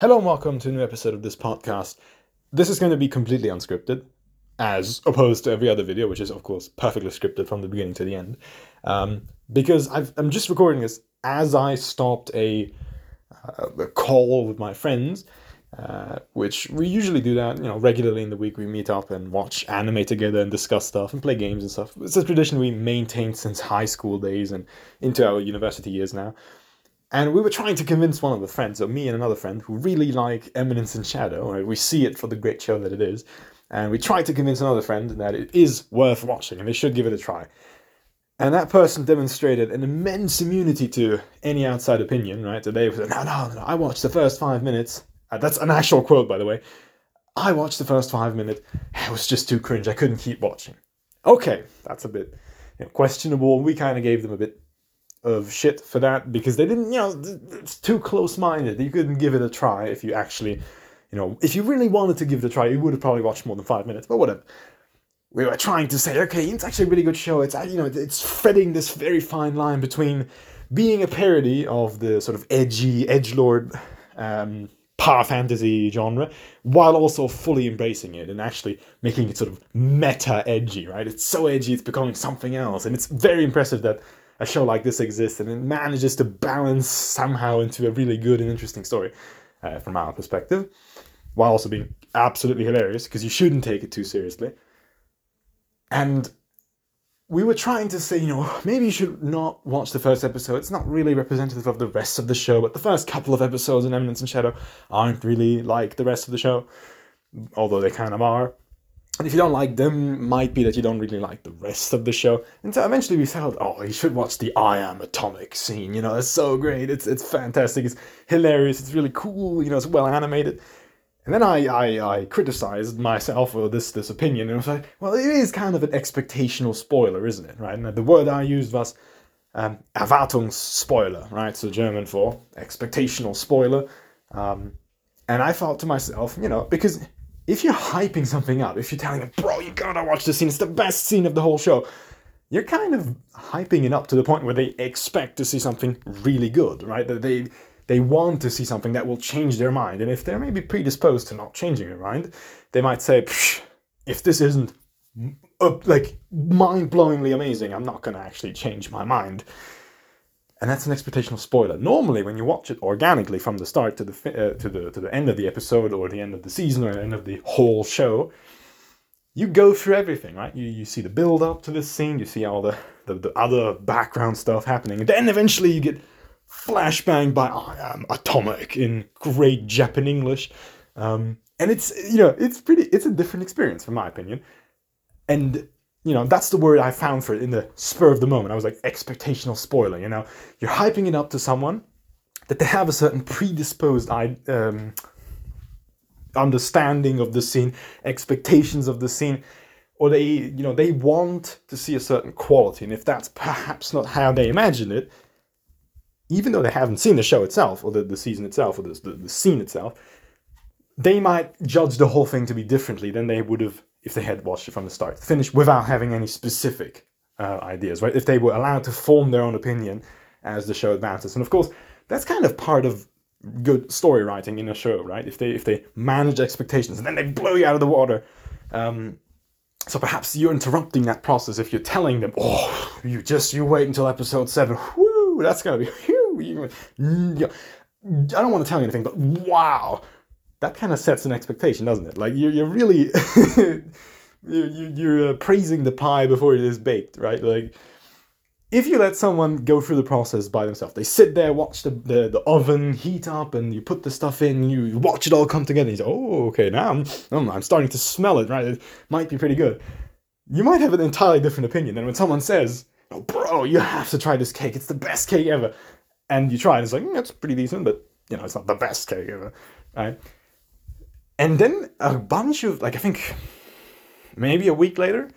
Hello and welcome to a new episode of this podcast. This is going to be completely unscripted, as opposed to every other video, which is, of course, perfectly scripted from the beginning to the end. Um, because i am just recording this as I stopped a, uh, a call with my friends, uh, which we usually do that, you know, regularly in the week. We meet up and watch anime together and discuss stuff and play games and stuff. It's a tradition we maintained since high school days and into our university years now. And we were trying to convince one of the friends, so me and another friend, who really like Eminence in Shadow, we see it for the great show that it is, and we tried to convince another friend that it is worth watching and they should give it a try. And that person demonstrated an immense immunity to any outside opinion, right? So they said, no, no, no, I watched the first five minutes. Uh, that's an actual quote, by the way. I watched the first five minutes. It was just too cringe. I couldn't keep watching. Okay, that's a bit you know, questionable. We kind of gave them a bit of shit for that because they didn't, you know, it's too close minded. You couldn't give it a try if you actually, you know, if you really wanted to give it a try, you would have probably watched more than five minutes, but whatever. We were trying to say, okay, it's actually a really good show. It's, you know, it's threading this very fine line between being a parody of the sort of edgy, edge lord um, power fantasy genre, while also fully embracing it and actually making it sort of meta edgy, right? It's so edgy, it's becoming something else, and it's very impressive that a show like this exists and it manages to balance somehow into a really good and interesting story uh, from our perspective, while also being absolutely hilarious because you shouldn't take it too seriously. And we were trying to say, you know, maybe you should not watch the first episode. It's not really representative of the rest of the show, but the first couple of episodes in Eminence in Shadow aren't really like the rest of the show, although they kind of are. And if you don't like them, might be that you don't really like the rest of the show. And so eventually we felt, oh, you should watch the I Am Atomic scene. You know, it's so great. It's it's fantastic. It's hilarious. It's really cool. You know, it's well animated. And then I, I, I criticized myself for this this opinion, and I was like, well, it is kind of an expectational spoiler, isn't it? Right? And the word I used was um, Erwartungsspoiler, right? So German for expectational spoiler. Um, and I thought to myself, you know, because if you're hyping something up, if you're telling them, bro, you gotta watch this scene, it's the best scene of the whole show, you're kind of hyping it up to the point where they expect to see something really good, right? That they they want to see something that will change their mind. And if they're maybe predisposed to not changing their mind, they might say, if this isn't uh, like mind blowingly amazing, I'm not gonna actually change my mind and that's an expectational spoiler. Normally, when you watch it organically from the start to the uh, to the to the end of the episode, or the end of the season, or the end of the whole show, you go through everything, right? You you see the build up to this scene, you see all the the, the other background stuff happening, and then eventually you get flashbang by I am atomic in great Japan English, um, and it's you know it's pretty it's a different experience from my opinion, and you know, that's the word I found for it in the spur of the moment. I was like, expectational spoiler, you know? You're hyping it up to someone that they have a certain predisposed um, understanding of the scene, expectations of the scene, or they, you know, they want to see a certain quality. And if that's perhaps not how they imagine it, even though they haven't seen the show itself, or the, the season itself, or the, the, the scene itself, they might judge the whole thing to be differently than they would have if they had watched it from the start, to finish without having any specific uh, ideas, right? If they were allowed to form their own opinion as the show advances, and of course, that's kind of part of good story writing in a show, right? If they if they manage expectations and then they blow you out of the water. Um, so perhaps you're interrupting that process if you're telling them, "Oh, you just you wait until episode seven. Whoo, that's gonna be whew, I don't want to tell you anything, but wow, that kind of sets an expectation, doesn't it? Like you're, you're really you, you're uh, praising the pie before it is baked, right? Like if you let someone go through the process by themselves, they sit there, watch the, the, the oven heat up, and you put the stuff in, you watch it all come together, and you say, oh, okay, now I'm, I'm starting to smell it, right? It might be pretty good. You might have an entirely different opinion than when someone says, oh, bro, you have to try this cake, it's the best cake ever. And you try it, it's like, mm, that's pretty decent, but, you know, it's not the best cake ever, right? And then a bunch of, like, I think maybe a week later,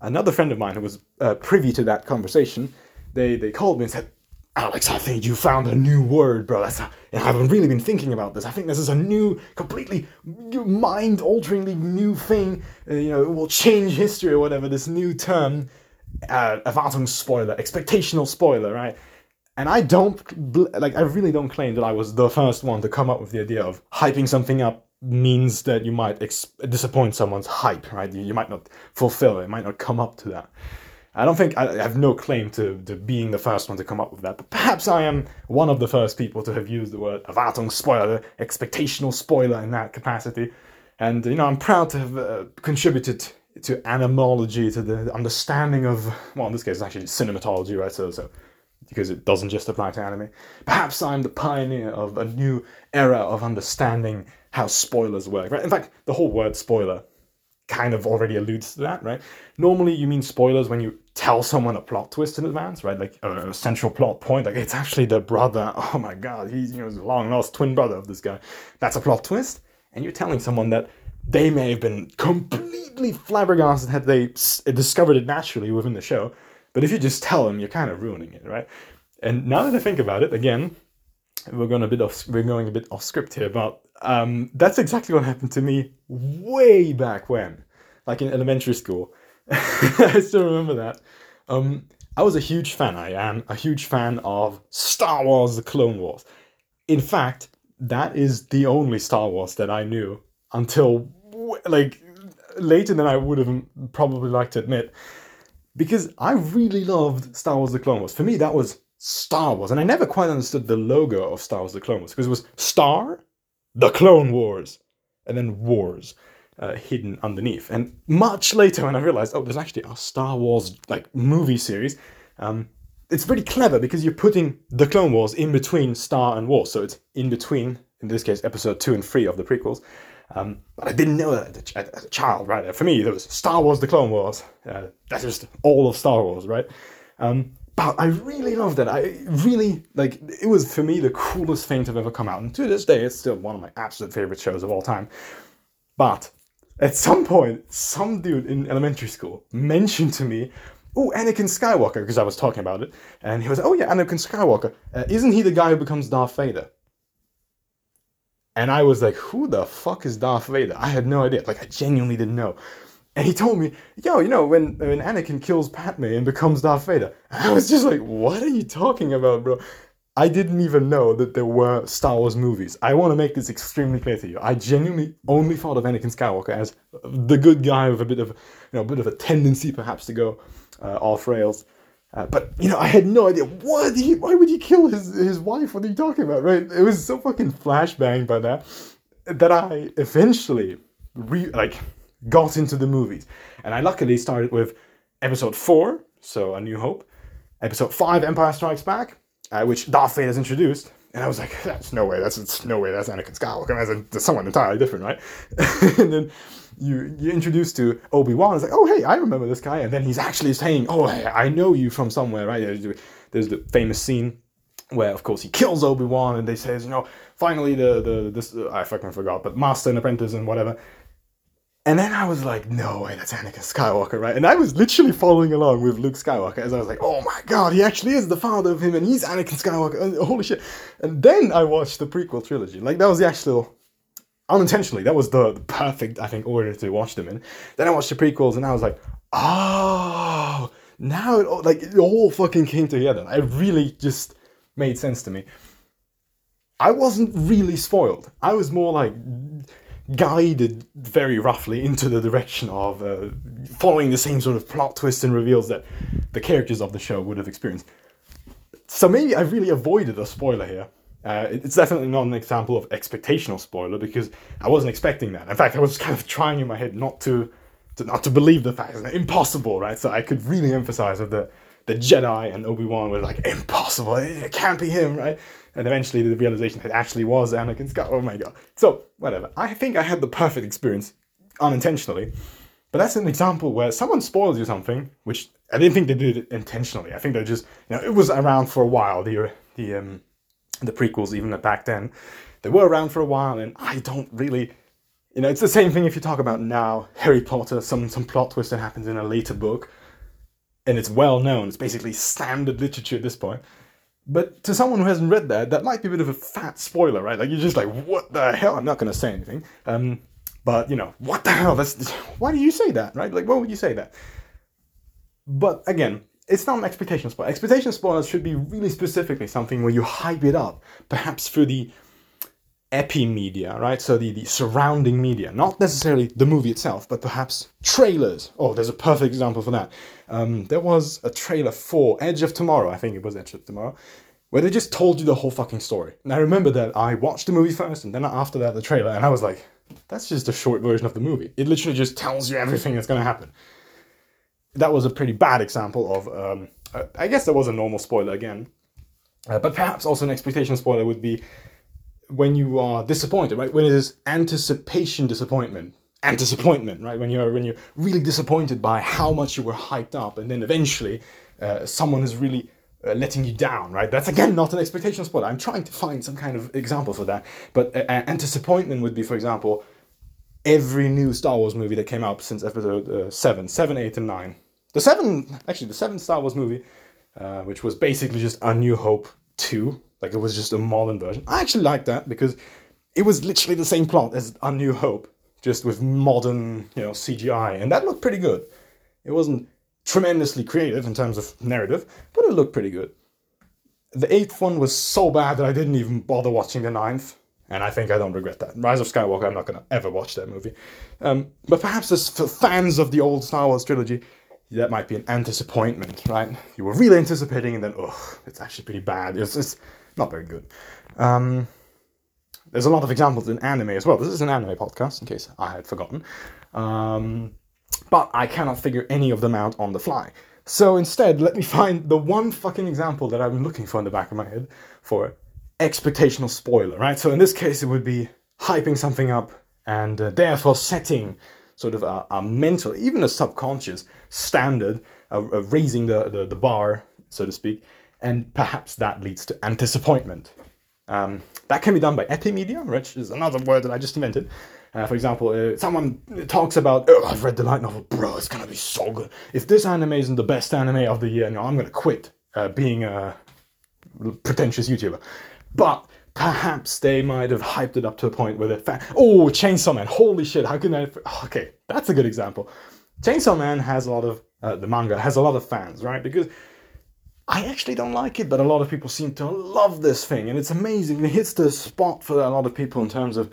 another friend of mine who was uh, privy to that conversation, they, they called me and said, Alex, I think you found a new word, bro. That's I haven't really been thinking about this. I think this is a new, completely mind-alteringly new thing. Uh, you know, it will change history or whatever. This new term, uh, Erwartungsspoiler, expectational spoiler, right? And I don't like I really don't claim that I was the first one to come up with the idea of hyping something up means that you might ex- disappoint someone's hype, right? You, you might not fulfill it, might not come up to that. I don't think I, I have no claim to, to being the first one to come up with that, but perhaps I am one of the first people to have used the word Erwartung spoiler, expectational spoiler in that capacity. And, you know, I'm proud to have uh, contributed to animology, to the understanding of, well, in this case, it's actually cinematology, right? So, so because it doesn't just apply to anime. Perhaps I'm the pioneer of a new era of understanding how spoilers work, right? In fact, the whole word spoiler kind of already alludes to that, right? Normally, you mean spoilers when you tell someone a plot twist in advance, right? Like a, a central plot point, like it's actually the brother. Oh my god, he's you know long lost twin brother of this guy. That's a plot twist, and you're telling someone that they may have been completely flabbergasted had they discovered it naturally within the show. But if you just tell them, you're kind of ruining it, right? And now that I think about it, again, we're going a bit off. We're going a bit off script here, but um, that's exactly what happened to me way back when, like in elementary school. I still remember that. Um, I was a huge fan. I am a huge fan of Star Wars: The Clone Wars. In fact, that is the only Star Wars that I knew until like later than I would have probably liked to admit. Because I really loved Star Wars The Clone Wars. For me, that was Star Wars. And I never quite understood the logo of Star Wars The Clone Wars because it was Star, The Clone Wars, and then Wars. Uh, hidden underneath. And much later, when I realized, oh, there's actually a Star Wars like movie series, um, it's pretty clever because you're putting the Clone Wars in between Star and Wars, so it's in between. In this case, episode two and three of the prequels, um, but I didn't know that as a child, right? For me, there was Star Wars: The Clone Wars. Uh, that's just all of Star Wars, right? Um, but I really loved it. I really like. It was for me the coolest thing to have ever come out, and to this day, it's still one of my absolute favorite shows of all time. But at some point, some dude in elementary school mentioned to me, "Oh, Anakin Skywalker," because I was talking about it, and he was, "Oh yeah, Anakin Skywalker. Uh, isn't he the guy who becomes Darth Vader?" And I was like, who the fuck is Darth Vader? I had no idea. Like, I genuinely didn't know. And he told me, yo, you know, when, when Anakin kills Padme and becomes Darth Vader. I was just like, what are you talking about, bro? I didn't even know that there were Star Wars movies. I want to make this extremely clear to you. I genuinely only thought of Anakin Skywalker as the good guy with a bit of, you know, a bit of a tendency perhaps to go uh, off rails. Uh, but you know, I had no idea. What? He, why would he kill his his wife? What are you talking about? Right? It was so fucking flashbang by that that I eventually re like got into the movies, and I luckily started with episode four, so A New Hope, episode five, Empire Strikes Back, uh, which Darth Vader is introduced, and I was like, that's no way. That's, that's no way. That's Anakin Skywalker. That's, that's someone entirely different, right? and then you you introduced to Obi Wan. It's like, oh hey, I remember this guy, and then he's actually saying, oh hey, I know you from somewhere, right? There's the famous scene where, of course, he kills Obi Wan, and they says, you know, finally the the this I fucking forgot, but master and apprentice and whatever. And then I was like, no way, that's Anakin Skywalker, right? And I was literally following along with Luke Skywalker as I was like, oh my god, he actually is the father of him, and he's Anakin Skywalker. Holy shit! And then I watched the prequel trilogy. Like that was the actual unintentionally, that was the, the, perfect, I think, order to watch them in. Then I watched the prequels and I was like, oh, now it all, like it all fucking came together. It really just made sense to me. I wasn't really spoiled. I was more like guided very roughly into the direction of uh, following the same sort of plot twists and reveals that the characters of the show would have experienced. So maybe I really avoided a spoiler here. Uh, it's definitely not an example of expectational spoiler because I wasn't expecting that. In fact, I was kind of trying in my head not to, to not to believe the fact. It's impossible, right? So I could really emphasize that the the Jedi and Obi Wan were like impossible. It can't be him, right? And eventually the realization it actually was Anakin Skywalker. Oh my god. So whatever. I think I had the perfect experience unintentionally. But that's an example where someone spoils you something, which I didn't think they did it intentionally. I think they just, you know, it was around for a while. The the um, the prequels, even back then, they were around for a while, and I don't really, you know, it's the same thing if you talk about now Harry Potter, some some plot twist that happens in a later book, and it's well known. It's basically standard literature at this point. But to someone who hasn't read that, that might be a bit of a fat spoiler, right? Like you're just like, what the hell? I'm not going to say anything. Um, but you know, what the hell? That's why do you say that, right? Like, why would you say that? But again, it's not an expectation spoiler. Expectation spoilers should be really specifically something where you hype it up, perhaps through the epi media, right? So the, the surrounding media, not necessarily the movie itself, but perhaps trailers. Oh, there's a perfect example for that. Um, there was a trailer for Edge of Tomorrow, I think it was Edge of Tomorrow, where they just told you the whole fucking story. And I remember that I watched the movie first, and then after that, the trailer, and I was like, that's just a short version of the movie. It literally just tells you everything that's to happen. That was a pretty bad example of, um, uh, I guess that was a normal spoiler again. Uh, but perhaps also an expectation spoiler would be when you are disappointed, right? When it is anticipation disappointment, anticipation, right? When you're when you're really disappointed by how much you were hyped up, and then eventually uh, someone is really uh, letting you down, right? That's again not an expectation spoiler. I'm trying to find some kind of example for that, but uh, anticipation would be, for example, every new Star Wars movie that came out since episode uh, seven, seven, eight, and nine. The seven, actually, the seventh Star Wars movie, uh, which was basically just A New Hope two, like it was just a modern version. I actually like that because it was literally the same plot as A New Hope, just with modern, you know, CGI, and that looked pretty good. It wasn't tremendously creative in terms of narrative, but it looked pretty good. The eighth one was so bad that I didn't even bother watching the ninth, and I think I don't regret that. Rise of Skywalker, I'm not gonna ever watch that movie. Um, but perhaps as for fans of the old Star Wars trilogy, that might be an anticipation, right? You were really anticipating, and then, oh, it's actually pretty bad. It's, it's not very good. Um, there's a lot of examples in anime as well. This is an anime podcast, in case I had forgotten. Um, but I cannot figure any of them out on the fly. So instead, let me find the one fucking example that I've been looking for in the back of my head for expectational spoiler, right? So in this case, it would be hyping something up and uh, therefore setting sort of a, a, mental, even a subconscious standard, uh, uh, raising the, the, the, bar, so to speak, and perhaps that leads to anticipation. Um, that can be done by epimedia, which is another word that I just invented. Uh, for example, uh, someone talks about, oh, I've read the light novel, bro, it's gonna be so good. If this anime isn't the best anime of the year, know, I'm gonna quit uh, being a pretentious YouTuber. But perhaps they might have hyped it up to a point where they're fan. Oh, Chainsaw Man! Holy shit! How can I? Okay, that's a good example. Chainsaw Man has a lot of uh, the manga has a lot of fans, right? Because I actually don't like it, but a lot of people seem to love this thing, and it's amazing. It hits the spot for a lot of people in terms of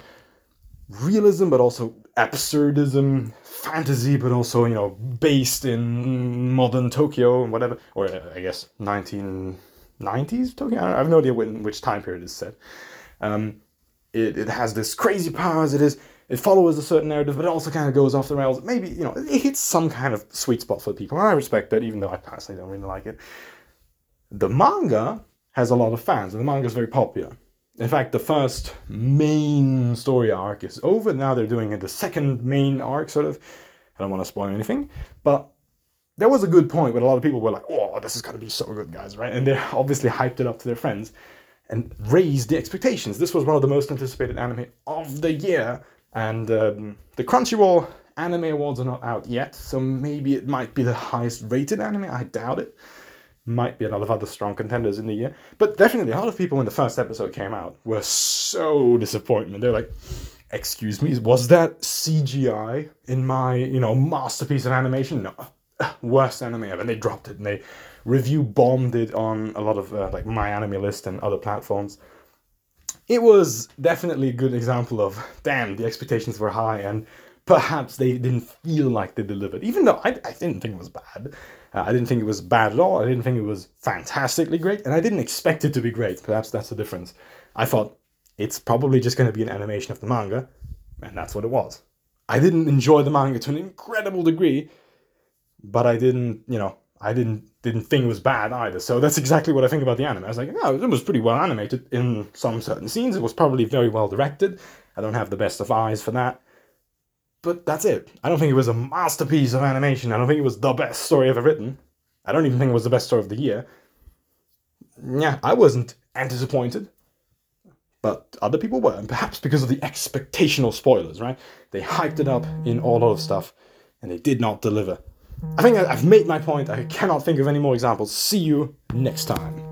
realism, but also absurdism, fantasy, but also you know based in modern Tokyo and whatever, or uh, I guess 1990s Tokyo. I have no idea when, which time period it's set. Um, it, it has this crazy powers. It is it follows a certain narrative, but it also kind of goes off the rails. Maybe you know it hits some kind of sweet spot for people. And I respect that, even though I personally don't really like it. The manga has a lot of fans, and the manga is very popular. In fact, the first main story arc is over. Now they're doing the second main arc, sort of. I don't want to spoil anything, but there was a good point where a lot of people were like, "Oh, this is gonna be so good, guys!" Right? And they obviously hyped it up to their friends and raised the expectations. This was one of the most anticipated anime of the year, and um, the Crunchyroll Anime Awards are not out yet, so maybe it might be the highest rated anime. I doubt it might be a lot of other strong contenders in the year. But definitely, a lot of people when the first episode came out were so disappointed. They're like, "Excuse me, was that CGI in my you know masterpiece of animation? No, worst anime ever." And they dropped it and they review bombed it on a lot of uh, like MyAnimeList and other platforms. It was definitely a good example of damn the expectations were high and perhaps they didn't feel like they delivered, even though I, I didn't think it was bad. Uh, I didn't think it was bad at all. I didn't think it was fantastically great, and I didn't expect it to be great. Perhaps that's the difference. I thought it's probably just going to be an animation of the manga, and that's what it was. I didn't enjoy the manga to an incredible degree, but I didn't, you know, I didn't didn't think it was bad either. So that's exactly what I think about the anime. I was like, no, it was pretty well animated in some certain scenes. It was probably very well directed. I don't have the best of eyes for that. But that's it. I don't think it was a masterpiece of animation. I don't think it was the best story ever written. I don't even think it was the best story of the year. Yeah, I wasn't disappointed. But other people were, and perhaps because of the expectational spoilers, right? They hyped it up in all of stuff, and they did not deliver. I think I've made my point. I cannot think of any more examples. See you next time.